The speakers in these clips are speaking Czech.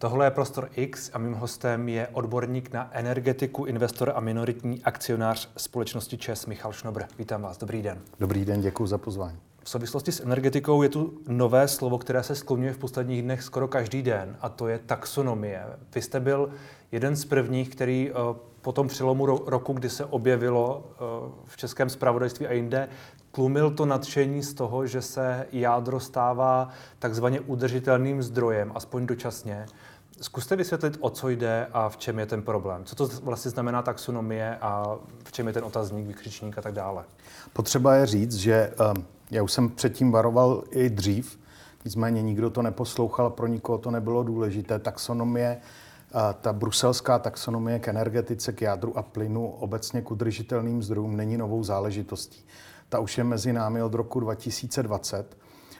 Tohle je Prostor X a mým hostem je odborník na energetiku, investor a minoritní akcionář společnosti ČES Michal Šnobr. Vítám vás, dobrý den. Dobrý den, děkuji za pozvání. V souvislosti s energetikou je tu nové slovo, které se skloňuje v posledních dnech skoro každý den, a to je taxonomie. Vy jste byl jeden z prvních, který eh, po tom přelomu roku, kdy se objevilo eh, v českém spravodajství a jinde, tlumil to nadšení z toho, že se jádro stává takzvaně udržitelným zdrojem, aspoň dočasně. Zkuste vysvětlit, o co jde a v čem je ten problém. Co to vlastně znamená taxonomie a v čem je ten otazník, vykřičník a tak dále. Potřeba je říct, že um, já už jsem předtím varoval i dřív, nicméně nikdo to neposlouchal, pro nikoho to nebylo důležité. Taxonomie, ta bruselská taxonomie k energetice, k jádru a plynu, obecně k udržitelným zdrojům, není novou záležitostí. Ta už je mezi námi od roku 2020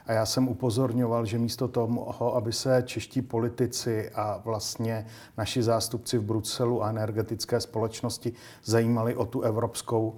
a já jsem upozorňoval, že místo toho, aby se čeští politici a vlastně naši zástupci v Bruselu a energetické společnosti zajímali o tu evropskou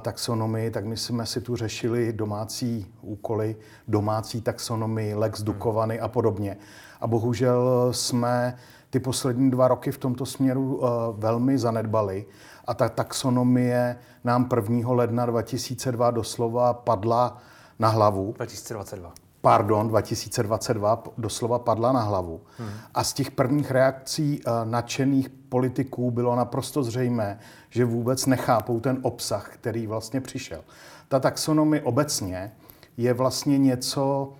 taxonomii, tak my jsme si tu řešili domácí úkoly, domácí taxonomii, Lex Dukovany a podobně. A bohužel jsme ty poslední dva roky v tomto směru uh, velmi zanedbali a ta taxonomie nám 1. ledna 2002 doslova padla na hlavu. 2022 pardon, 2022 doslova padla na hlavu. Hmm. A z těch prvních reakcí uh, nadšených politiků bylo naprosto zřejmé, že vůbec nechápou ten obsah, který vlastně přišel. Ta taxonomie obecně je vlastně něco,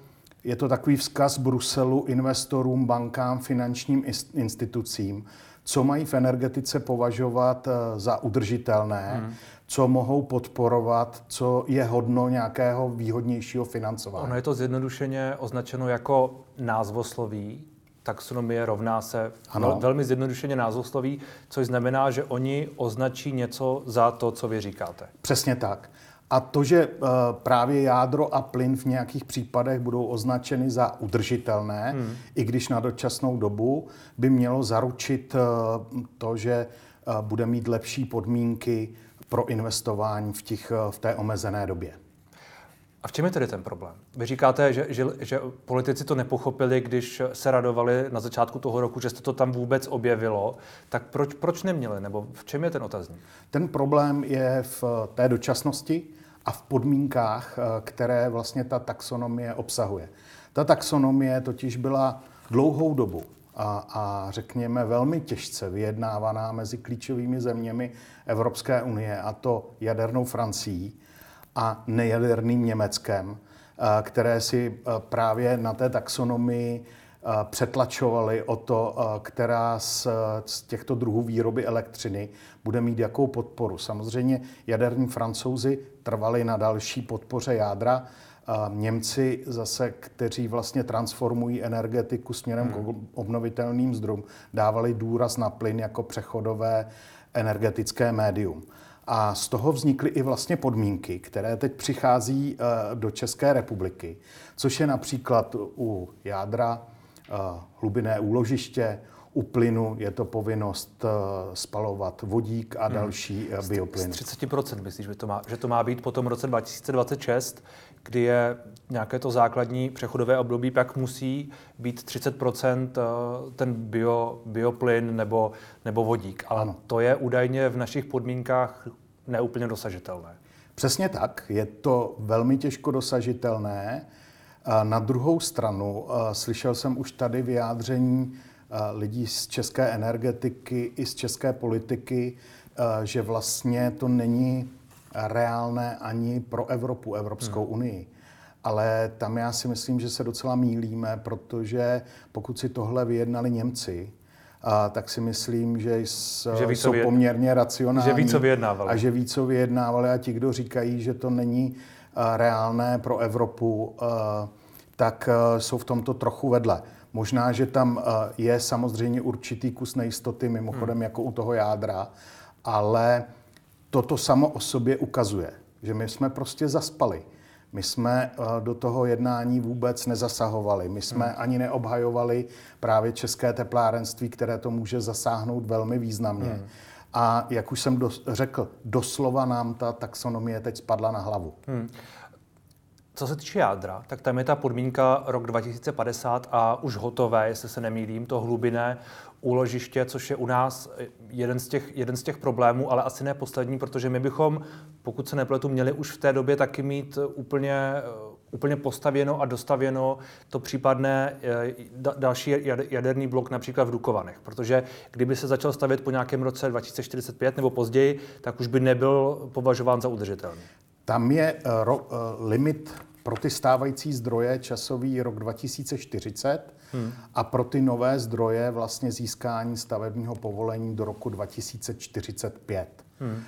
je to takový vzkaz Bruselu investorům, bankám, finančním institucím, co mají v energetice považovat uh, za udržitelné, hmm co mohou podporovat, co je hodno nějakého výhodnějšího financování. Ono je to zjednodušeně označeno jako názvosloví, taxonomie rovná se ano. velmi zjednodušeně názvosloví, což znamená, že oni označí něco za to, co vy říkáte. Přesně tak. A to, že uh, právě jádro a plyn v nějakých případech budou označeny za udržitelné, hmm. i když na dočasnou dobu, by mělo zaručit uh, to, že uh, bude mít lepší podmínky pro investování v, těch, v té omezené době. A v čem je tedy ten problém? Vy říkáte, že, že, že politici to nepochopili, když se radovali na začátku toho roku, že jste to tam vůbec objevilo. Tak proč, proč neměli? Nebo v čem je ten otazník? Ten problém je v té dočasnosti a v podmínkách, které vlastně ta taxonomie obsahuje. Ta taxonomie totiž byla dlouhou dobu a, a řekněme velmi těžce vyjednávaná mezi klíčovými zeměmi Evropské unie, a to jadernou Francií a nejaderným Německem, které si právě na té taxonomii přetlačovali o to, která z, z těchto druhů výroby elektřiny bude mít jakou podporu. Samozřejmě jaderní francouzi trvali na další podpoře jádra, Němci zase, kteří vlastně transformují energetiku směrem hmm. k obnovitelným zdrojům, dávali důraz na plyn jako přechodové energetické médium. A z toho vznikly i vlastně podmínky, které teď přichází eh, do České republiky, což je například u jádra eh, hlubinné úložiště, u plynu je to povinnost eh, spalovat vodík a hmm. další hmm. bioplyn. Z 30% myslíš, že to, má, že to má být po tom roce 2026, kdy je nějaké to základní přechodové období, pak musí být 30% ten bio, bioplyn nebo, nebo vodík. Ale ano. to je údajně v našich podmínkách neúplně dosažitelné. Přesně tak. Je to velmi těžko dosažitelné. Na druhou stranu slyšel jsem už tady vyjádření lidí z české energetiky i z české politiky, že vlastně to není reálné ani pro Evropu, Evropskou hmm. unii. Ale tam já si myslím, že se docela mílíme, protože pokud si tohle vyjednali Němci, a tak si myslím, že, že ví, jsou vyjed... poměrně racionální. Že ví, co vyjednávali. A že ví, co vyjednávali. A ti, kdo říkají, že to není reálné pro Evropu, tak jsou v tomto trochu vedle. Možná, že tam je samozřejmě určitý kus nejistoty, mimochodem hmm. jako u toho jádra, ale toto samo o sobě ukazuje, že my jsme prostě zaspali. My jsme eh, do toho jednání vůbec nezasahovali. My jsme hmm. ani neobhajovali právě české teplárenství, které to může zasáhnout velmi významně. Hmm. A jak už jsem dos- řekl, doslova nám ta taxonomie teď spadla na hlavu. Hmm. Co se týče jádra, tak tam je ta podmínka rok 2050 a už hotové, jestli se nemýlím, to hlubinné úložiště, což je u nás jeden z, těch, jeden z těch problémů, ale asi ne poslední, protože my bychom, pokud se nepletu, měli už v té době taky mít úplně, úplně postavěno a dostavěno to případné eh, další jaderný blok například v Dukovanech. Protože kdyby se začal stavět po nějakém roce 2045 nebo později, tak už by nebyl považován za udržitelný. Tam je uh, ro, uh, limit pro ty stávající zdroje časový rok 2040 hmm. a pro ty nové zdroje vlastně získání stavebního povolení do roku 2045. Hmm. Uh,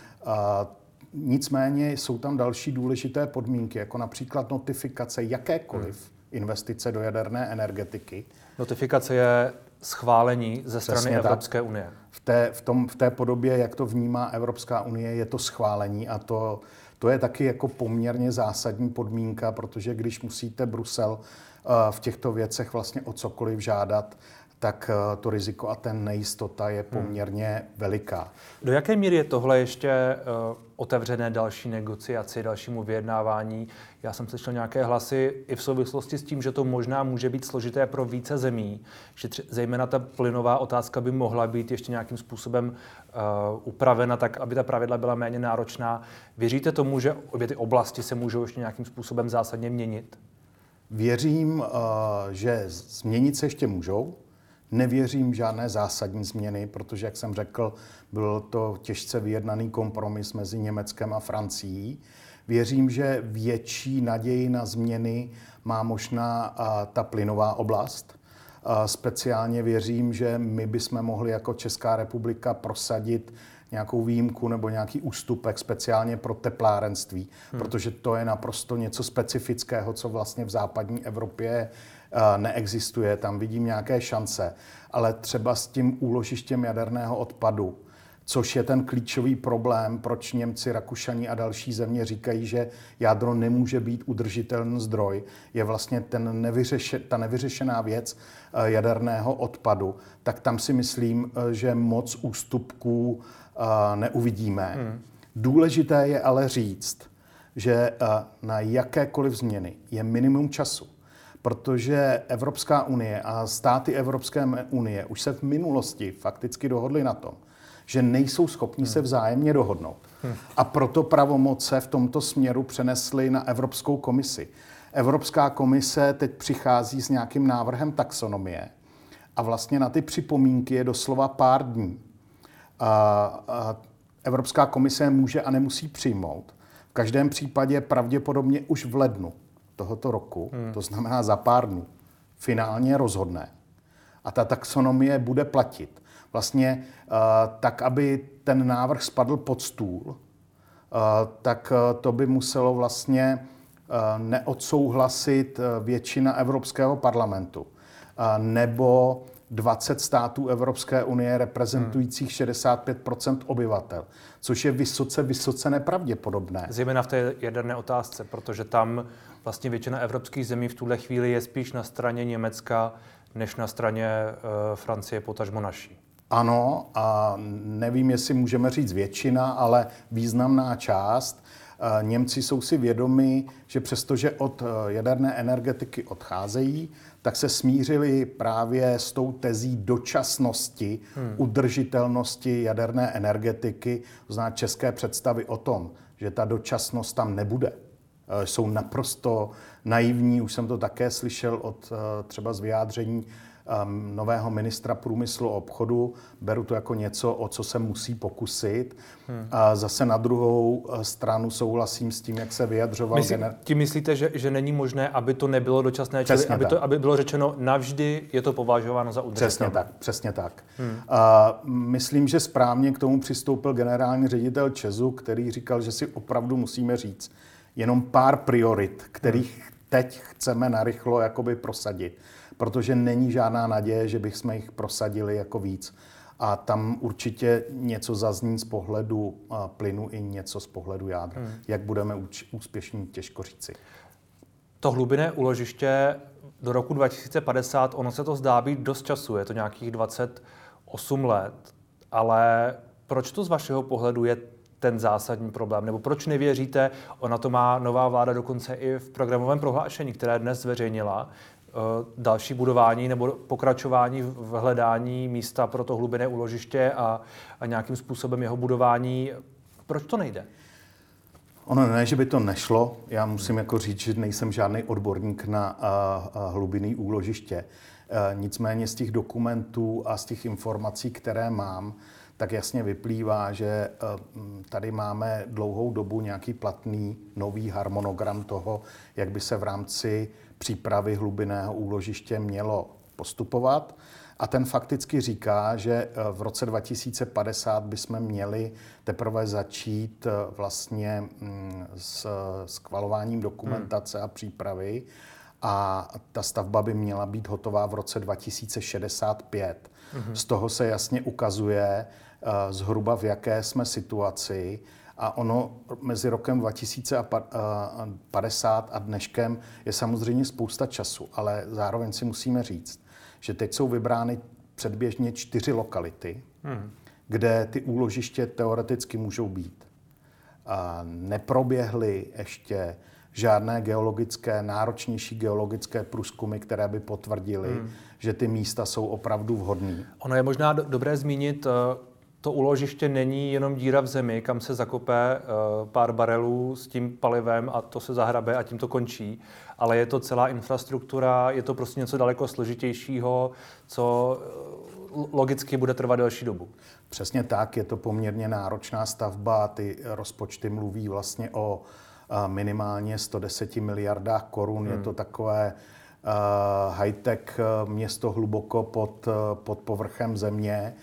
nicméně jsou tam další důležité podmínky, jako například notifikace jakékoliv hmm. investice do jaderné energetiky. Notifikace je schválení ze strany Přesně Evropské tak. unie. V té, v, tom, v té podobě, jak to vnímá Evropská unie, je to schválení a to to je taky jako poměrně zásadní podmínka, protože když musíte Brusel eh, v těchto věcech vlastně o cokoliv žádat, tak eh, to riziko a ten nejistota je hmm. poměrně hmm. veliká. Do jaké míry je tohle ještě uh, otevřené další negociaci, dalšímu vyjednávání? Já jsem slyšel nějaké hlasy i v souvislosti s tím, že to možná může být složité pro více zemí, že tři, zejména ta plynová otázka by mohla být ještě nějakým způsobem uh, upravena tak, aby ta pravidla byla méně náročná. Věříte tomu, že obě ty oblasti se můžou ještě nějakým způsobem zásadně měnit? Věřím, uh, že změnit se ještě můžou. Nevěřím žádné zásadní změny, protože, jak jsem řekl, byl to těžce vyjednaný kompromis mezi Německem a Francií. Věřím, že větší naději na změny má možná ta plynová oblast. Speciálně věřím, že my bychom mohli jako Česká republika prosadit nějakou výjimku nebo nějaký ústupek speciálně pro teplárenství, hmm. protože to je naprosto něco specifického, co vlastně v západní Evropě Eh, neexistuje, tam vidím nějaké šance, ale třeba s tím úložištěm jaderného odpadu, což je ten klíčový problém, proč Němci, Rakušani a další země říkají, že jádro nemůže být udržitelný zdroj, je vlastně ten nevyřeše, ta nevyřešená věc eh, jaderného odpadu, tak tam si myslím, eh, že moc ústupků neuvidíme. Hmm. Důležité je ale říct, že na jakékoliv změny je minimum času protože Evropská unie a státy Evropské unie už se v minulosti fakticky dohodly na tom, že nejsou schopni se vzájemně dohodnout. A proto pravomoce v tomto směru přenesly na Evropskou komisi. Evropská komise teď přichází s nějakým návrhem taxonomie a vlastně na ty připomínky je doslova pár dní. A, a Evropská komise může a nemusí přijmout. V každém případě pravděpodobně už v lednu tohoto roku, hmm. to znamená za pár dnů, finálně rozhodne. A ta taxonomie bude platit. Vlastně uh, tak, aby ten návrh spadl pod stůl, uh, tak uh, to by muselo vlastně uh, neodsouhlasit uh, většina Evropského parlamentu. Nebo 20 států Evropské unie reprezentujících hmm. 65% obyvatel, což je vysoce, vysoce nepravděpodobné. Zejména v té jaderné otázce, protože tam vlastně většina evropských zemí v tuhle chvíli je spíš na straně Německa, než na straně uh, Francie, potažmo naší. Ano, a nevím, jestli můžeme říct většina, ale významná část. Eh, Němci jsou si vědomi, že přestože od eh, jaderné energetiky odcházejí, tak se smířili právě s tou tezí dočasnosti, hmm. udržitelnosti jaderné energetiky, to znamená české představy o tom, že ta dočasnost tam nebude. Eh, jsou naprosto naivní, už jsem to také slyšel od třeba z vyjádření ehm, nového ministra průmyslu a obchodu. Beru to jako něco, o co se musí pokusit. Hmm. A zase na druhou eh, stranu souhlasím s tím, jak se vyjadřoval. Myslí, gener... Tím myslíte, že, že není možné, aby to nebylo dočasné, čili aby, to, aby bylo řečeno navždy je to považováno za udržitelné? Přesně tak, přesně tak. Hmm. A myslím, že správně k tomu přistoupil generální ředitel Česu, který říkal, že si opravdu musíme říct, jenom pár priorit, kterých hmm. teď chceme narychlo jakoby prosadit, protože není žádná naděje, že bychom jich prosadili jako víc. A tam určitě něco zazní z pohledu plynu i něco z pohledu jádra. Hmm. Jak budeme úspěšní, těžko říci. To hlubinné úložiště do roku 2050, ono se to zdá být dost času, je to nějakých 28 let, ale proč to z vašeho pohledu je ten zásadní problém? Nebo proč nevěříte? Ona to má nová vláda dokonce i v programovém prohlášení, které dnes zveřejnila, další budování nebo pokračování v hledání místa pro to hlubinné úložiště a, a nějakým způsobem jeho budování. Proč to nejde? Ono ne, že by to nešlo. Já musím jako říct, že nejsem žádný odborník na a, a hlubinný úložiště. E, nicméně z těch dokumentů a z těch informací, které mám, tak jasně vyplývá, že e, tady máme dlouhou dobu nějaký platný nový harmonogram toho, jak by se v rámci přípravy hlubinného úložiště mělo postupovat. A ten fakticky říká, že eh, v roce 2050 bychom měli teprve začít eh, vlastně mm, s skvalováním dokumentace a přípravy a ta stavba by měla být hotová v roce 2065. Mm-hmm. Z toho se jasně ukazuje eh, zhruba v jaké jsme situaci a ono mezi rokem 2050 a dneškem je samozřejmě spousta času, ale zároveň si musíme říct, že teď jsou vybrány předběžně čtyři lokality, hmm. kde ty úložiště teoreticky můžou být. A neproběhly ještě žádné geologické, náročnější geologické průzkumy, které by potvrdily, hmm. že ty místa jsou opravdu vhodné. Ono je možná do- dobré zmínit, eh, to úložiště není jenom díra v zemi, kam se zakope eh, pár barelů s tím palivem a to se zahrabe a tím to končí, ale je to celá infrastruktura, je to prostě něco daleko složitějšího, co eh, logicky bude trvat delší dobu. Přesně tak, je to poměrně náročná stavba, ty rozpočty mluví vlastně o minimálně 110 miliardách korun, hmm. je to takové uh, high-tech město hluboko pod, pod povrchem země.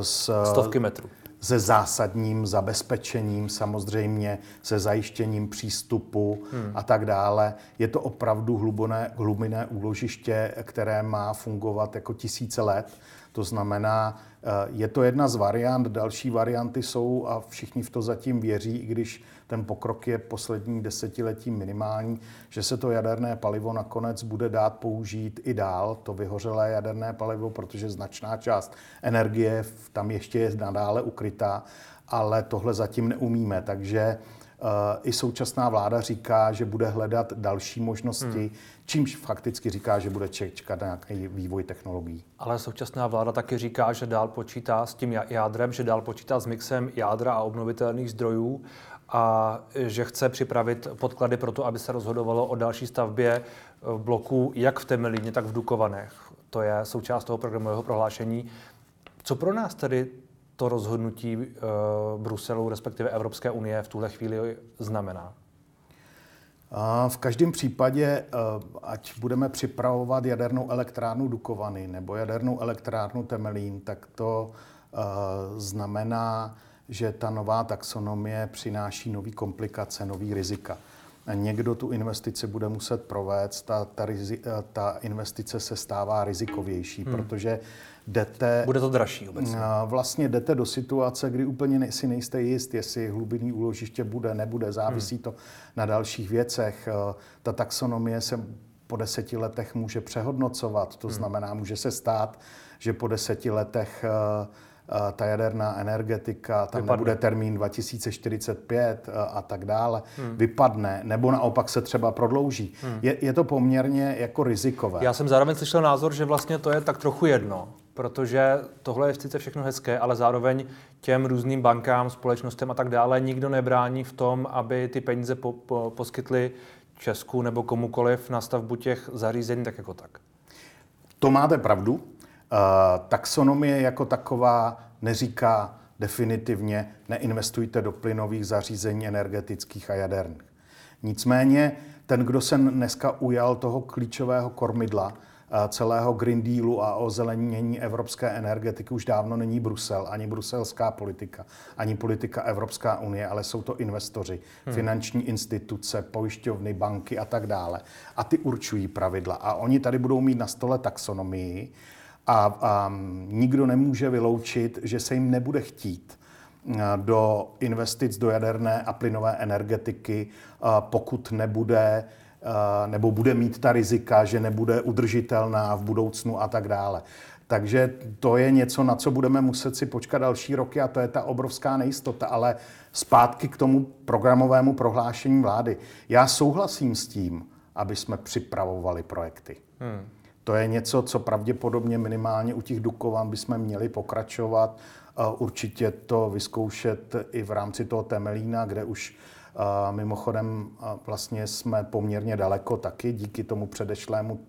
S, Stovky metrů se zásadním zabezpečením, samozřejmě se zajištěním přístupu hmm. a tak dále. Je to opravdu hluboné, hlubiné úložiště, které má fungovat jako tisíce let. To znamená, eh, je to jedna z variant, další varianty jsou a všichni v to zatím věří, i když ten pokrok je poslední desetiletí minimální, že se to jaderné palivo nakonec bude dát použít i dál, to vyhořelé jaderné palivo, protože značná část energie tam ještě je nadále ukrytá, ale tohle zatím neumíme, takže Uh, I současná vláda říká, že bude hledat další možnosti, hmm. čímž fakticky říká, že bude čekat na nějaký vývoj technologií. Ale současná vláda taky říká, že dál počítá s tím jádrem, že dál počítá s mixem jádra a obnovitelných zdrojů a že chce připravit podklady pro to, aby se rozhodovalo o další stavbě bloků jak v Temelíně, tak v Dukovanech. To je součást toho programového prohlášení. Co pro nás tedy to rozhodnutí uh, Bruselu, respektive Evropské unie v tuhle chvíli znamená? V každém případě, eh, ať budeme připravovat jadernou elektrárnu Dukovany nebo jadernou elektrárnu Temelín, tak to eh, znamená, že ta nová taxonomie přináší nové komplikace, nové rizika. Někdo tu investici bude muset provést, ta, ta, rizi, ta investice se stává rizikovější, hmm. protože jdete... Bude to dražší obecně. Vlastně jdete do situace, kdy úplně si nejste jist, jestli hlubinný úložiště bude, nebude, závisí hmm. to na dalších věcech. Ta taxonomie se po deseti letech může přehodnocovat, to hmm. znamená, může se stát, že po deseti letech ta jaderná energetika, tam vypadne. nebude termín 2045 a tak dále, hmm. vypadne, nebo naopak se třeba prodlouží. Hmm. Je, je to poměrně jako rizikové. Já jsem zároveň slyšel názor, že vlastně to je tak trochu jedno, protože tohle je sice všechno hezké, ale zároveň těm různým bankám, společnostem a tak dále nikdo nebrání v tom, aby ty peníze po, po, poskytly Česku nebo komukoliv na stavbu těch zařízení tak jako tak. To máte pravdu. Uh, taxonomie jako taková neříká definitivně neinvestujte do plynových zařízení energetických a jaderných. Nicméně ten, kdo se dneska ujal toho klíčového kormidla, uh, celého Green Dealu a ozelenění evropské energetiky už dávno není Brusel, ani bruselská politika, ani politika Evropská unie, ale jsou to investoři, hmm. finanční instituce, pojišťovny, banky a tak dále. A ty určují pravidla. A oni tady budou mít na stole taxonomii, a, a nikdo nemůže vyloučit, že se jim nebude chtít eh, do investic do jaderné a plynové energetiky, eh, pokud nebude eh, nebo bude mít ta rizika, že nebude udržitelná v budoucnu a tak dále. Takže to je něco, na co budeme muset si počkat další roky a to je ta obrovská nejistota. Ale zpátky k tomu programovému prohlášení vlády. Já souhlasím s tím, aby jsme připravovali projekty. Hmm. To je něco, co pravděpodobně minimálně u těch Dukovan bychom měli pokračovat. Určitě to vyzkoušet i v rámci toho Temelína, kde už mimochodem vlastně jsme poměrně daleko taky díky tomu předešlému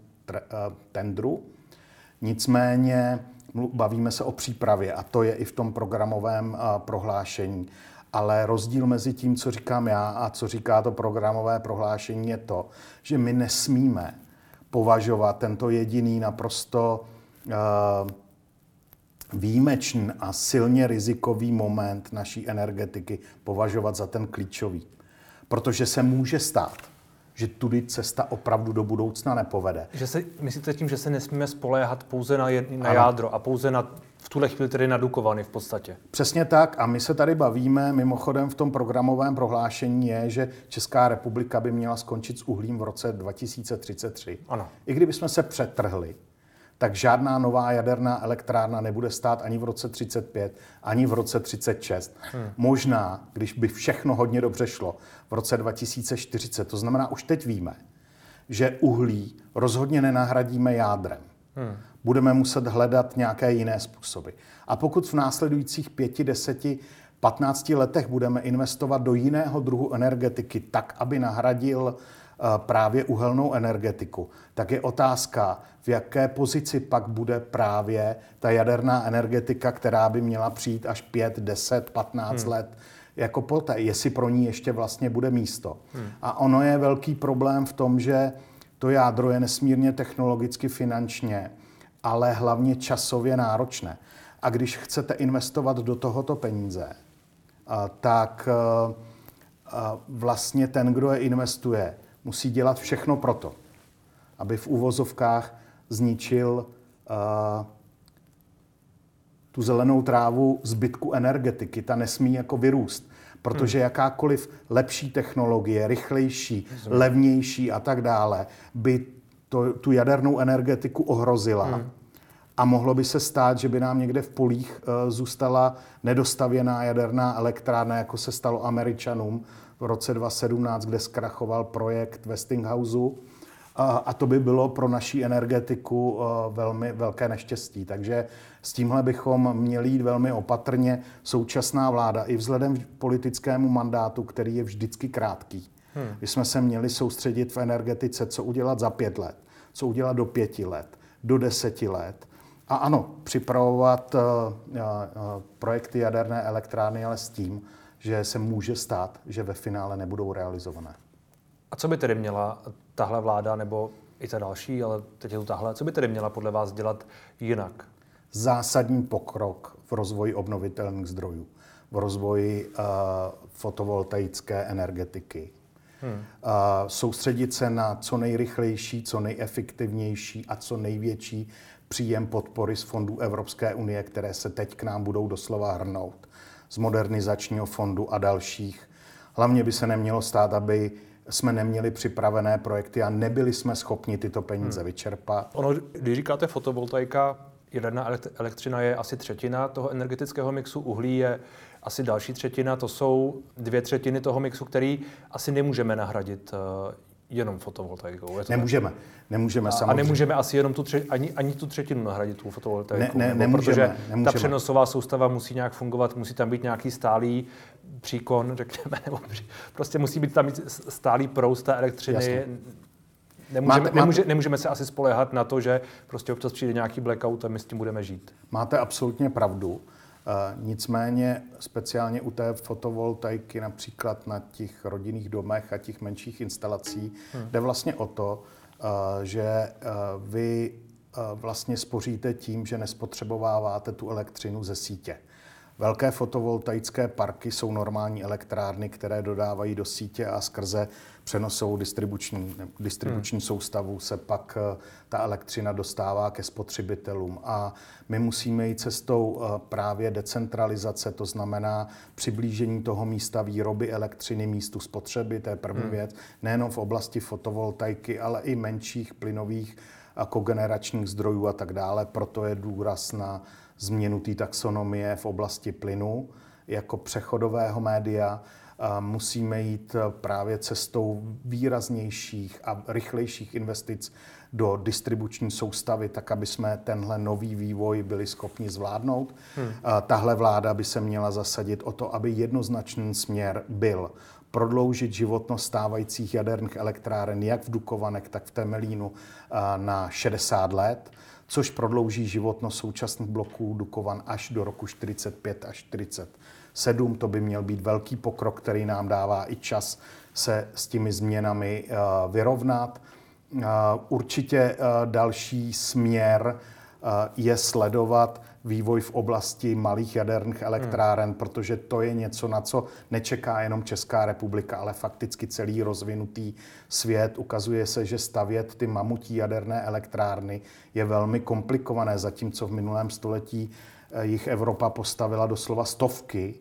tendru. Nicméně bavíme se o přípravě a to je i v tom programovém prohlášení. Ale rozdíl mezi tím, co říkám já a co říká to programové prohlášení, je to, že my nesmíme považovat tento jediný naprosto uh, výjimečný a silně rizikový moment naší energetiky považovat za ten klíčový. Protože se může stát, že tudy cesta opravdu do budoucna nepovede. Že se, myslíte tím, že se nesmíme spoléhat pouze na, jed, na jádro a pouze na v tuhle chvíli tedy na Dukovany v podstatě. Přesně tak a my se tady bavíme, mimochodem v tom programovém prohlášení je, že Česká republika by měla skončit s uhlím v roce 2033. Ano. I kdyby jsme se přetrhli, tak žádná nová jaderná elektrárna nebude stát ani v roce 35, ani v roce 36. Hmm. Možná, když by všechno hodně dobře šlo, v roce 2040. To znamená, už teď víme, že uhlí rozhodně nenahradíme jádrem. Hmm. Budeme muset hledat nějaké jiné způsoby. A pokud v následujících pěti, deseti, 15 letech budeme investovat do jiného druhu energetiky tak, aby nahradil eh, právě uhelnou energetiku, tak je otázka, v jaké pozici pak bude právě ta jaderná energetika, která by měla přijít až 5, 10, 15 hmm. let jako poté, jestli pro ní ještě vlastně bude místo. Hmm. A ono je velký problém v tom, že to jádro je nesmírně technologicky, finančně, ale hlavně časově náročné. A když chcete investovat do tohoto peníze, tak vlastně ten, kdo je investuje, musí dělat všechno proto, aby v úvozovkách zničil tu zelenou trávu zbytku energetiky. Ta nesmí jako vyrůst, protože hmm. jakákoliv lepší technologie, rychlejší, levnější a tak dále, by to, tu jadernou energetiku ohrozila. Hmm. A mohlo by se stát, že by nám někde v polích uh, zůstala nedostavěná jaderná elektrárna, jako se stalo Američanům v roce 2017, kde zkrachoval projekt Westinghouse a to by bylo pro naší energetiku eh, velmi velké neštěstí. Takže s tímhle bychom měli jít velmi opatrně. Současná vláda i vzhledem k politickému mandátu, který je vždycky krátký, hmm. by jsme se měli soustředit v energetice, co udělat za pět let, co udělat do pěti let, do deseti let. A ano, připravovat uh, uh, projekty jaderné elektrárny, ale s tím, že se může stát, že ve finále nebudou realizované. A co by tedy měla tahle vláda nebo i ta další, ale teď je to tahle, co by tedy měla podle vás dělat jinak? Zásadní pokrok v rozvoji obnovitelných zdrojů, v rozvoji uh, fotovoltaické energetiky. Hmm. Uh, soustředit se na co nejrychlejší, co nejefektivnější a co největší příjem podpory z fondů Evropské unie, které se teď k nám budou doslova hrnout, z modernizačního fondu a dalších. Hlavně by se nemělo stát, aby jsme neměli připravené projekty a nebyli jsme schopni tyto peníze hmm. vyčerpat. Ono, když říkáte fotovoltaika, jaderná elektřina je asi třetina toho energetického mixu, uhlí je asi další třetina, to jsou dvě třetiny toho mixu, který asi nemůžeme nahradit eh, jenom fotovoltaikou. Je nemůžeme. Nemůžeme a, a nemůžeme asi jenom tu tře- ani, ani tu třetinu nahradit tu fotovoltaikou. Ne, ne, nemůžeme, protože nemůžeme. ta přenosová soustava musí nějak fungovat, musí tam být nějaký stálý příkon, řekněme, nebo prostě musí být tam stálý proust té elektřiny. Jasně. Nemůžeme, máte, nemůže, máte, nemůžeme se asi spolehat na to, že prostě občas přijde nějaký blackout a my s tím budeme žít. Máte absolutně pravdu. Uh, nicméně speciálně u té fotovoltaiky, například na těch rodinných domech a těch menších instalací, hmm. jde vlastně o to, uh, že uh, vy vlastně spoříte tím, že nespotřebováváte tu elektřinu ze sítě. Velké fotovoltaické parky jsou normální elektrárny, které dodávají do sítě a skrze přenosovou distribuční, distribuční hmm. soustavu se pak eh, ta elektřina dostává ke spotřebitelům. A my musíme jít cestou eh, právě decentralizace, to znamená přiblížení toho místa výroby elektřiny místu spotřeby, to je první hmm. věc, nejenom v oblasti fotovoltaiky, ale i menších plynových kogeneračních zdrojů a tak dále. Proto je důraz na změnu té taxonomie v oblasti plynu jako přechodového média. Musíme jít právě cestou výraznějších a rychlejších investic do distribuční soustavy, tak aby jsme tenhle nový vývoj byli schopni zvládnout. Hmm. Tahle vláda by se měla zasadit o to, aby jednoznačný směr byl prodloužit životnost stávajících jaderných elektráren jak v Dukovanek, tak v Temelínu na 60 let, což prodlouží životnost současných bloků Dukovan až do roku 45 až 47. To by měl být velký pokrok, který nám dává i čas se s těmi změnami vyrovnat. Určitě další směr je sledovat vývoj v oblasti malých jaderných elektráren, hmm. protože to je něco, na co nečeká jenom Česká republika, ale fakticky celý rozvinutý svět. Ukazuje se, že stavět ty mamutí jaderné elektrárny je velmi komplikované, zatímco v minulém století eh, jich Evropa postavila doslova stovky,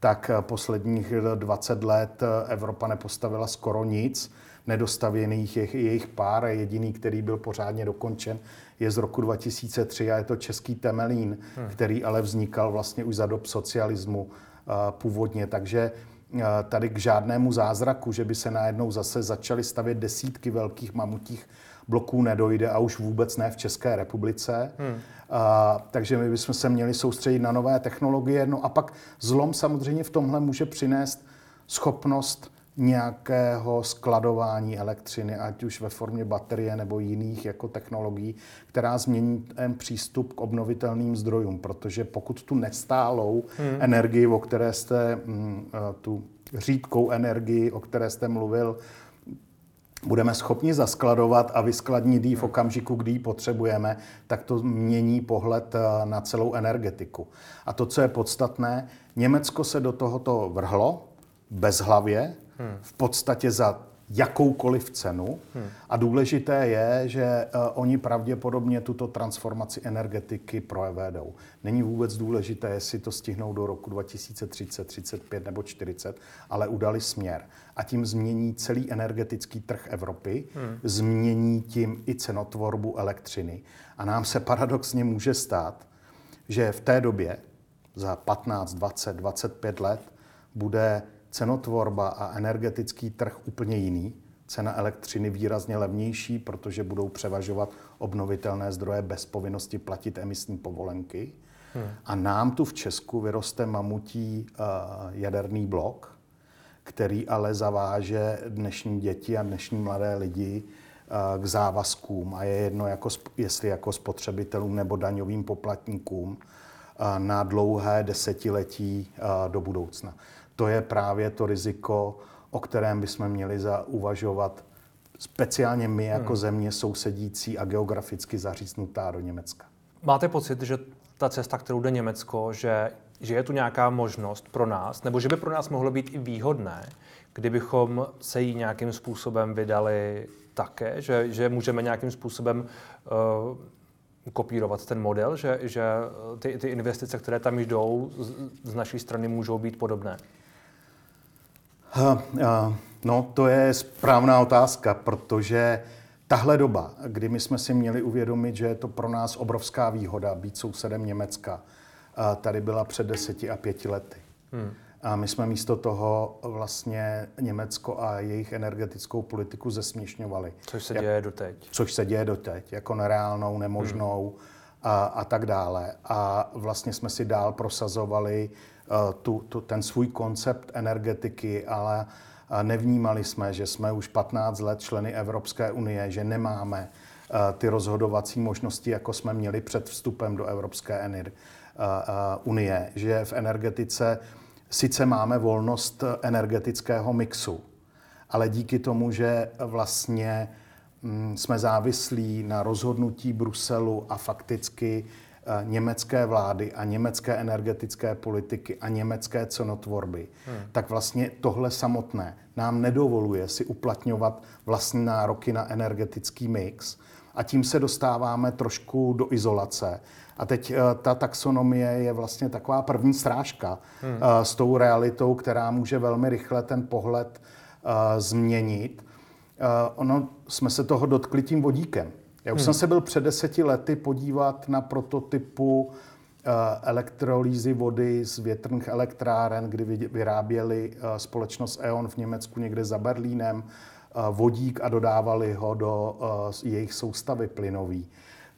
tak eh, posledních 20 let eh, Evropa nepostavila skoro nic nedostavěných je jejich pár. Jediný, který byl pořádně dokončen, je z roku 2003 a je to český Temelín, hmm. který ale vznikal vlastně už za dob socialismu uh, původně. Takže uh, tady k žádnému zázraku, že by se najednou zase začaly stavět desítky velkých mamutích bloků nedojde a už vůbec ne v České republice. Hmm. Uh, takže my bychom se měli soustředit na nové technologie. No a pak zlom samozřejmě v tomhle může přinést schopnost nějakého skladování elektřiny, ať už ve formě baterie nebo jiných jako technologií, která změní ten přístup k obnovitelným zdrojům, protože pokud tu nestálou hmm. energii, o které jste, mm, eh, tu řídkou energii, o které jste mluvil, budeme schopni zaskladovat a vyskladnit ji v okamžiku, kdy ji potřebujeme, tak to mění pohled eh, na celou energetiku. A to, co je podstatné, Německo se do tohoto vrhlo bezhlavě, hmm. v podstatě za jakoukoliv cenu. Hmm. A důležité je, že uh, oni pravděpodobně tuto transformaci energetiky provedou. Není vůbec důležité, jestli to stihnou do roku 2030, 35 nebo 40, ale udali směr. A tím změní celý energetický trh Evropy, hmm. změní tím i cenotvorbu elektřiny. A nám se paradoxně může stát, že v té době, za 15, 20, 25 let, bude cenotvorba a energetický trh úplně jiný. Cena elektřiny výrazně levnější, protože budou převažovat obnovitelné zdroje bez povinnosti platit emisní povolenky. Hmm. A nám tu v Česku vyroste mamutí uh, jaderný blok, který ale zaváže dnešní děti a dnešní mladé lidi uh, k závazkům. A je jedno, jako, jestli jako spotřebitelům nebo daňovým poplatníkům uh, na dlouhé desetiletí do budoucna to je právě to riziko, o kterém bychom měli zauvažovat speciálně my jako hmm. země sousedící a geograficky zaříznutá do Německa. Máte pocit, že ta cesta, kterou jde Německo, že, že je tu nějaká možnost pro nás, nebo že by pro nás mohlo být i výhodné, kdybychom se jí nějakým způsobem vydali také, že, že můžeme nějakým způsobem uh, kopírovat ten model, že, že ty, ty investice, které tam jdou, z, z naší strany můžou být podobné? No, to je správná otázka, protože tahle doba, kdy my jsme si měli uvědomit, že je to pro nás obrovská výhoda být sousedem Německa, tady byla před deseti a pěti lety. Hmm. A my jsme místo toho vlastně Německo a jejich energetickou politiku zesměšňovali. Což se děje doteď. Což se děje doteď, jako nereálnou, nemožnou hmm. a, a tak dále. A vlastně jsme si dál prosazovali tu, tu, ten svůj koncept energetiky, ale eh, nevnímali jsme, že jsme už 15 let členy Evropské unie, že nemáme eh, ty rozhodovací možnosti, jako jsme měli před vstupem do Evropské unie, že v energetice sice máme volnost energetického mixu, ale díky tomu, že vlastně mm, jsme závislí na rozhodnutí Bruselu a fakticky Eh, německé vlády a německé energetické politiky a německé cenotvorby, hmm. tak vlastně tohle samotné nám nedovoluje si uplatňovat vlastní nároky na energetický mix a tím se dostáváme trošku do izolace. A teď uh, ta taxonomie je vlastně taková první strážka hmm. uh, s tou realitou, která může velmi rychle ten pohled změnit. Ono jsme se toho dotkli tím vodíkem. Já už hmm. jsem se byl před deseti lety podívat na prototypu eh, elektrolýzy vody z větrných elektráren, kdy vyráběli eh, společnost E.ON v Německu někde za Berlínem vodík a dodávali ho do jejich soustavy plynový.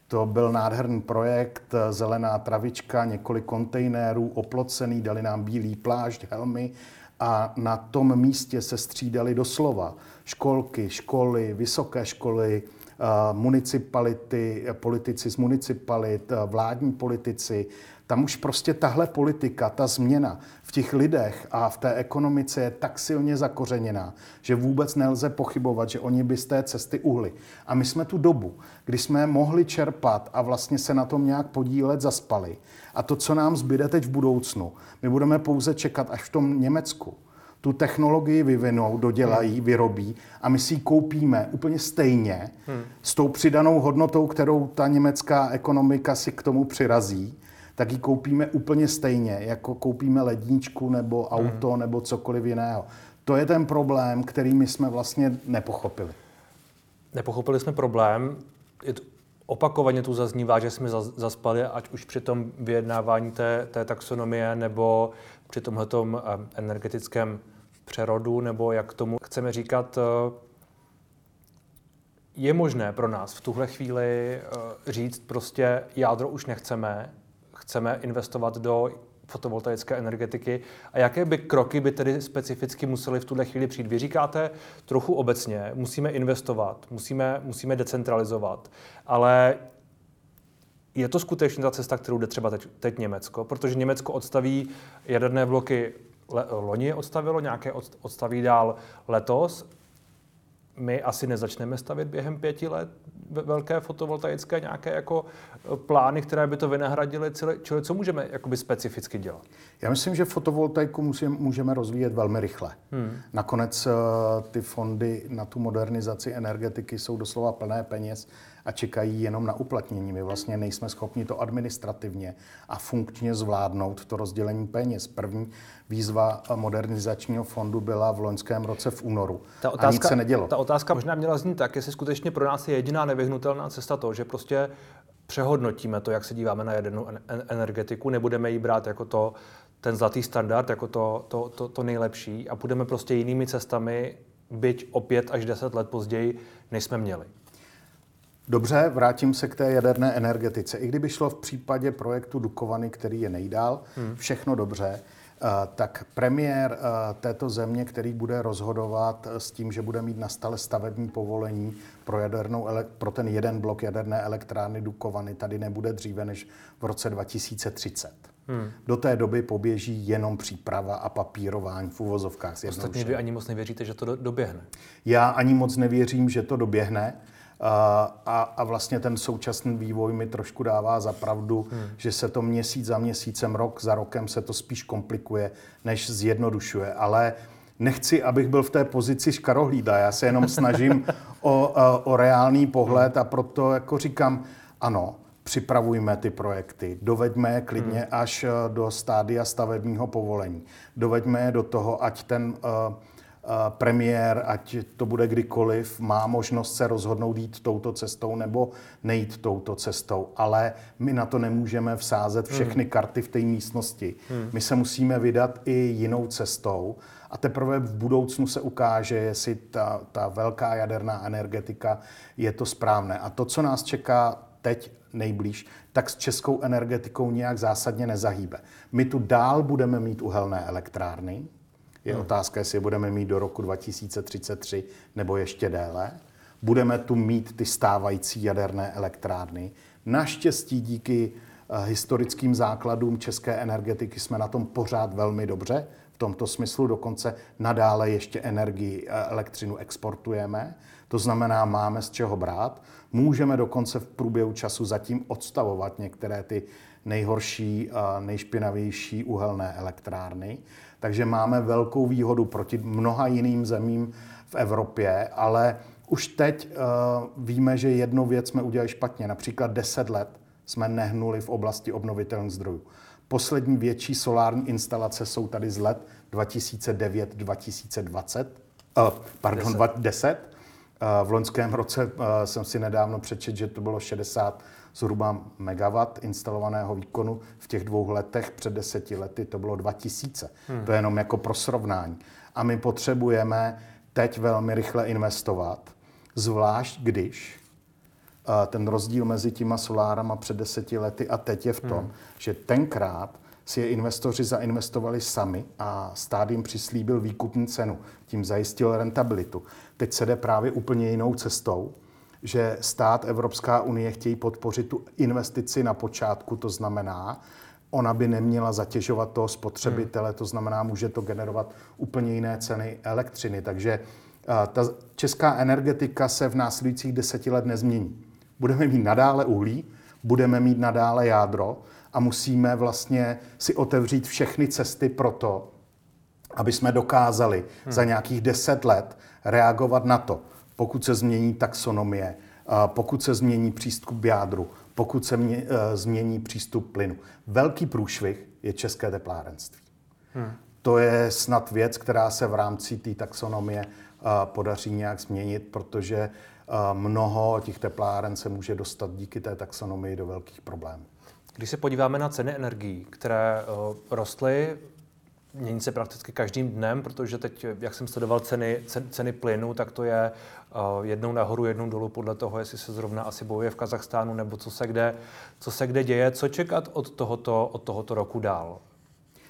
To byl nádherný projekt, zelená travička, několik kontejnerů, oplocený, dali nám bílý plášť, helmy a na tom místě se střídali doslova školky, školy, vysoké školy, municipality, politici z municipalit, vládní politici. Tam už prostě tahle politika, ta změna v těch lidech a v té ekonomice je tak silně zakořeněná, že vůbec nelze pochybovat, že oni by z té cesty uhli. A my jsme tu dobu, kdy jsme mohli čerpat a vlastně se na tom nějak podílet, zaspali. A to, co nám zbyde teď v budoucnu, my budeme pouze čekat až v tom Německu tu technologii vyvinou, dodělají, hmm. vyrobí a my si ji koupíme úplně stejně hmm. s tou přidanou hodnotou, kterou ta německá ekonomika si k tomu přirazí, tak ji koupíme úplně stejně, jako koupíme ledničku nebo auto hmm. nebo cokoliv jiného. To je ten problém, který my jsme vlastně nepochopili. Nepochopili jsme problém. Je to, opakovaně tu zaznívá, že jsme zaspali, ať už při tom vyjednávání té, té taxonomie nebo při tomhletom eh, energetickém přerodu, nebo jak tomu chceme říkat, eh, je možné pro nás v tuhle chvíli eh, říct prostě jádro už nechceme, chceme investovat do fotovoltaické energetiky a jaké by kroky by tedy specificky museli v tuhle chvíli přijít? Vy říkáte trochu obecně, musíme investovat, musíme, musíme decentralizovat, ale je to skutečně ta cesta, kterou jde třeba teď, teď Německo, protože Německo odstaví jaderné bloky le, loni odstavilo, nějaké odstaví dál letos. My asi nezačneme stavět během pěti let velké fotovoltaické nějaké jako e, plány, které by to vynahradily, čili co můžeme jakoby specificky dělat? Já myslím, že fotovoltaiku musím, můžeme rozvíjet velmi rychle. Hmm. Nakonec e, ty fondy na tu modernizaci energetiky jsou doslova plné peněz a čekají jenom na uplatnění. My vlastně nejsme schopni to administrativně a funkčně zvládnout, to rozdělení peněz. První výzva modernizačního fondu byla v loňském roce v únoru. Ta otázka, a nic se nedělo. Ta otázka možná měla znít tak, jestli skutečně pro nás je jediná nevyhnutelná cesta to, že prostě přehodnotíme to, jak se díváme na jadernou energetiku, nebudeme ji brát jako to, ten zlatý standard, jako to, to, to, to nejlepší a půjdeme prostě jinými cestami, byť o pět až deset let později, než jsme měli. Dobře, vrátím se k té jaderné energetice. I kdyby šlo v případě projektu Dukovany, který je nejdál, hmm. všechno dobře, eh, tak premiér eh, této země, který bude rozhodovat s tím, že bude mít na stale stavební povolení pro, jadernou, pro ten jeden blok jaderné elektrárny Dukovany, tady nebude dříve než v roce 2030. Hmm. Do té doby poběží jenom příprava a papírování v uvozovkách. Ostatně vy ani moc nevěříte, že to doběhne. Já ani moc nevěřím, že to doběhne. A, a vlastně ten současný vývoj mi trošku dává za pravdu, hmm. že se to měsíc za měsícem, rok za rokem se to spíš komplikuje, než zjednodušuje. Ale nechci, abych byl v té pozici škarohlída. Já se jenom snažím o, o reálný pohled a proto jako říkám, ano, připravujme ty projekty, doveďme je klidně hmm. až do stádia stavebního povolení. Doveďme je do toho, ať ten uh, premiér, ať to bude kdykoliv, má možnost se rozhodnout jít touto cestou nebo nejít touto cestou. Ale my na to nemůžeme vsázet všechny hmm. karty v té místnosti. Hmm. My se musíme vydat i jinou cestou a teprve v budoucnu se ukáže, jestli ta, ta velká jaderná energetika je to správné. A to, co nás čeká teď nejblíž, tak s českou energetikou nějak zásadně nezahýbe. My tu dál budeme mít uhelné elektrárny, je hmm. otázka, jestli je budeme mít do roku 2033 nebo ještě déle. Budeme tu mít ty stávající jaderné elektrárny. Naštěstí díky eh, historickým základům české energetiky jsme na tom pořád velmi dobře. V tomto smyslu dokonce nadále ještě energii, eh, elektřinu exportujeme. To znamená, máme z čeho brát. Můžeme dokonce v průběhu času zatím odstavovat některé ty nejhorší, nejšpinavější uhelné elektrárny. Takže máme velkou výhodu proti mnoha jiným zemím v Evropě, ale už teď uh, víme, že jednu věc jsme udělali špatně. Například 10 let jsme nehnuli v oblasti obnovitelných zdrojů. Poslední větší solární instalace jsou tady z let 2009-2020, uh, pardon, 10. 10. V loňském roce jsem si nedávno přečet, že to bylo 60 zhruba megawatt instalovaného výkonu. V těch dvou letech před deseti lety to bylo 2000. Hmm. To je jenom jako pro srovnání. A my potřebujeme teď velmi rychle investovat, zvlášť když ten rozdíl mezi těma solárama před deseti lety a teď je v tom, hmm. že tenkrát si je investoři zainvestovali sami a stát jim přislíbil výkupní cenu. Tím zajistil rentabilitu. Teď se jde právě úplně jinou cestou, že stát Evropská unie chtějí podpořit tu investici na počátku, to znamená, ona by neměla zatěžovat toho spotřebitele, hmm. to znamená, může to generovat úplně jiné ceny elektřiny. Takže ta česká energetika se v následujících deseti let nezmění. Budeme mít nadále uhlí, budeme mít nadále jádro a musíme vlastně si otevřít všechny cesty pro to, aby jsme dokázali hmm. za nějakých deset let reagovat na to, pokud se změní taxonomie, pokud se změní přístup k jádru, pokud se mě, e, změní přístup plynu. Velký průšvih je české teplárenství. Hmm. To je snad věc, která se v rámci té taxonomie e, podaří nějak změnit, protože mnoho těch tepláren se může dostat díky té taxonomii do velkých problémů. Když se podíváme na ceny energií, které rostly mění se prakticky každým dnem, protože teď, jak jsem sledoval ceny, ceny plynu, tak to je uh, jednou nahoru, jednou dolů podle toho, jestli se zrovna asi bojuje v Kazachstánu nebo co se kde, co se kde děje. Co čekat od tohoto, od tohoto roku dál?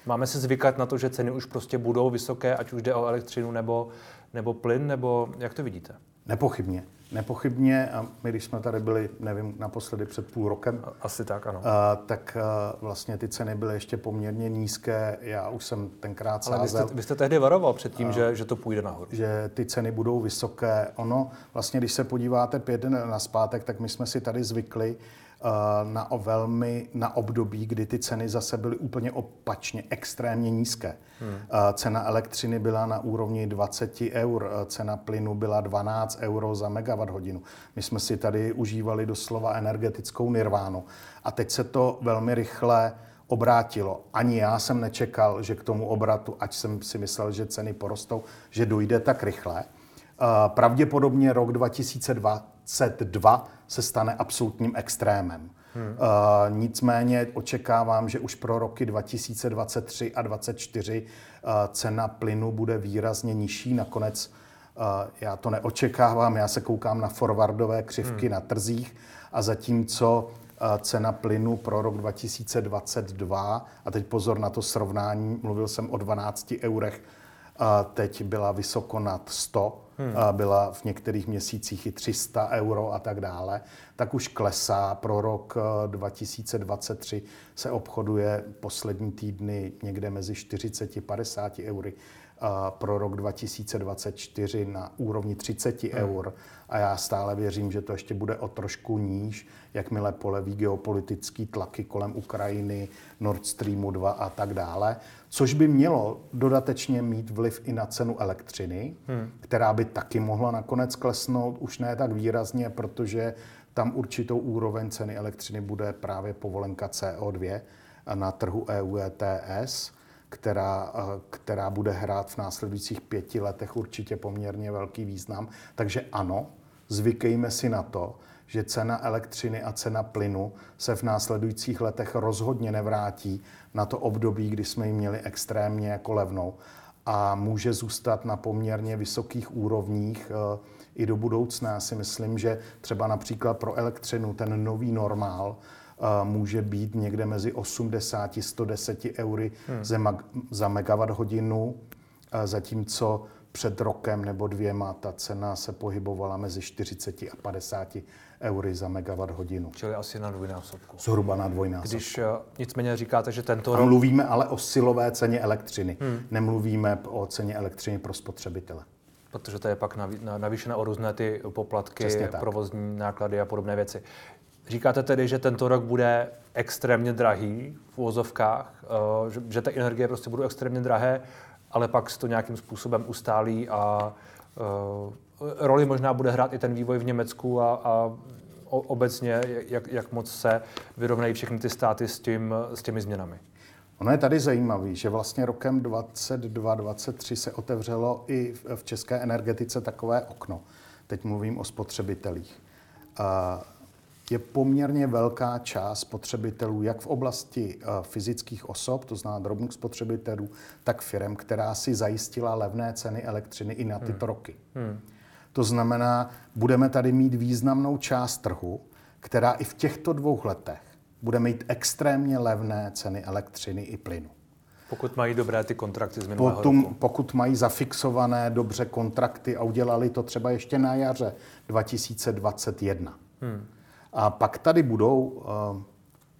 Máme se zvykat na to, že ceny už prostě budou vysoké, ať už jde o elektřinu nebo, nebo plyn, nebo jak to vidíte? Nepochybně. Nepochybně, a my když jsme tady byli, nevím, naposledy před půl rokem, asi tak, ano. A, tak a, vlastně ty ceny byly ještě poměrně nízké. Já už jsem tenkrát sázel. Ale vy jste, vy jste tehdy varoval před tím, a, že, že to půjde nahoru. Že ty ceny budou vysoké. Ono, vlastně, když se podíváte pět na zpátek, tak my jsme si tady zvykli, Eh, na velmi na období, kdy ty ceny zase byly úplně opačně, extrémně nízké. Hmm. Eh, cena elektřiny byla na úrovni 20 eur, eh, cena plynu byla 12 euro za megawatt hodinu. My jsme si tady užívali doslova energetickou nirvánu. A teď se to velmi rychle obrátilo. Ani já jsem nečekal, že k tomu obratu, ať jsem si myslel, že ceny porostou, že dojde tak rychle. Pravděpodobně rok 2022 se stane absolutním extrémem. Hmm. Uh, nicméně očekávám, že už pro roky 2023 a 2024 uh, cena plynu bude výrazně nižší. Nakonec uh, já to neočekávám, já se koukám na forwardové křivky hmm. na trzích a zatímco cena plynu pro rok 2022, a teď pozor na to srovnání, mluvil jsem o 12 eurech, teď byla vysoko nad 100, hmm. byla v některých měsících i 300 euro a tak dále, tak už klesá. Pro rok 2023 eh, se obchoduje poslední týdny někde mezi 40 a 50 eury pro rok 2024 na úrovni 30 hmm. eur a já stále věřím, že to ještě bude o trošku níž, jakmile poleví geopolitický tlaky kolem Ukrajiny, Nord Streamu 2 a tak dále, což by mělo dodatečně mít vliv i na cenu elektřiny, hmm. která by taky mohla nakonec klesnout, už ne tak výrazně, protože tam určitou úroveň ceny elektřiny bude právě povolenka CO2 na trhu EU ETS která, eh, která bude hrát v následujících pěti letech určitě poměrně velký význam. Takže ano, zvykejme si na to, že cena elektřiny a cena plynu se v následujících letech rozhodně nevrátí na to období, kdy jsme ji měli extrémně jako levnou a může zůstat na poměrně vysokých úrovních eh, i do budoucna. Já si myslím, že třeba například pro elektřinu ten nový normál může být někde mezi 80 a 110 eury hmm. za megawatt hodinu, zatímco před rokem nebo dvěma ta cena se pohybovala mezi 40 a 50 eury za megawatt hodinu. Čili asi na dvojnásobku. Zhruba na dvojnásobku. Když uh, nicméně říkáte, že tento rok... mluvíme ale o silové ceně elektřiny. Hmm. Nemluvíme o ceně elektřiny pro spotřebitele. Protože to je pak navýšené o různé ty poplatky, provozní náklady a podobné věci. Říkáte tedy, že tento rok bude extrémně drahý v úvozovkách, eh, že, ty energie prostě budou extrémně drahé, ale pak se to nějakým způsobem ustálí a uh, roli možná bude hrát i ten vývoj v Německu a, a obecně, jak, jak moc se vyrovnají všechny ty státy s, tím, s těmi změnami. Ono je tady zajímavé, že vlastně rokem 2022-2023 se otevřelo i v české energetice takové okno teď mluvím o spotřebitelích, je poměrně velká část spotřebitelů, jak v oblasti fyzických osob, to znamená drobných spotřebitelů, tak firm, která si zajistila levné ceny elektřiny i na tyto hmm. roky. Hmm. To znamená, budeme tady mít významnou část trhu, která i v těchto dvou letech bude mít extrémně levné ceny elektřiny i plynu. Pokud mají dobré ty kontrakty z minulého Potom, roku. Pokud mají zafixované dobře kontrakty a udělali to třeba ještě na jaře 2021. Hmm. A pak tady budou, eh,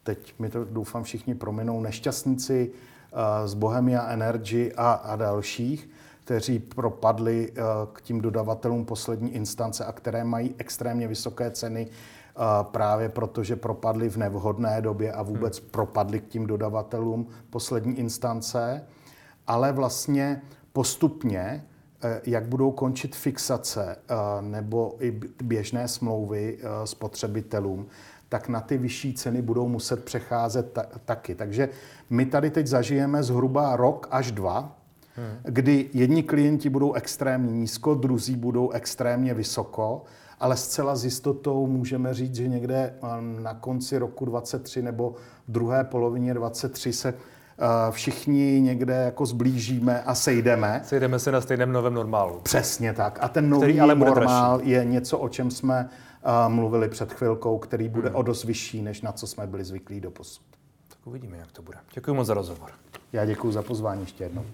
teď mi to doufám všichni prominou, nešťastníci eh, z Bohemia Energy a, a dalších, kteří propadli eh, k tím dodavatelům poslední instance a které mají extrémně vysoké ceny právě protože propadli v nevhodné době a vůbec hmm. propadli k tím dodavatelům poslední instance, ale vlastně postupně, jak budou končit fixace eh, nebo i běžné smlouvy eh, spotřebitelům, tak na ty vyšší ceny budou muset přecházet ta- taky. Takže my tady teď zažijeme zhruba rok až dva, hmm. kdy jedni klienti budou extrémně nízko, druzí budou extrémně vysoko ale zcela s jistotou můžeme říct, že někde eh, na konci roku 23 nebo v druhé polovině 23 se eh, všichni někde jako zblížíme a sejdeme. Sejdeme se na stejném novém normálu. Přesně tak. A ten nový ale normál dražší. je něco, o čem jsme uh, mluvili před chvilkou, který bude hmm. o dost vyšší, než na co jsme byli zvyklí do posud. Tak uvidíme, jak to bude. Děkuji moc za rozhovor. Já děkuji za pozvání ještě jednou.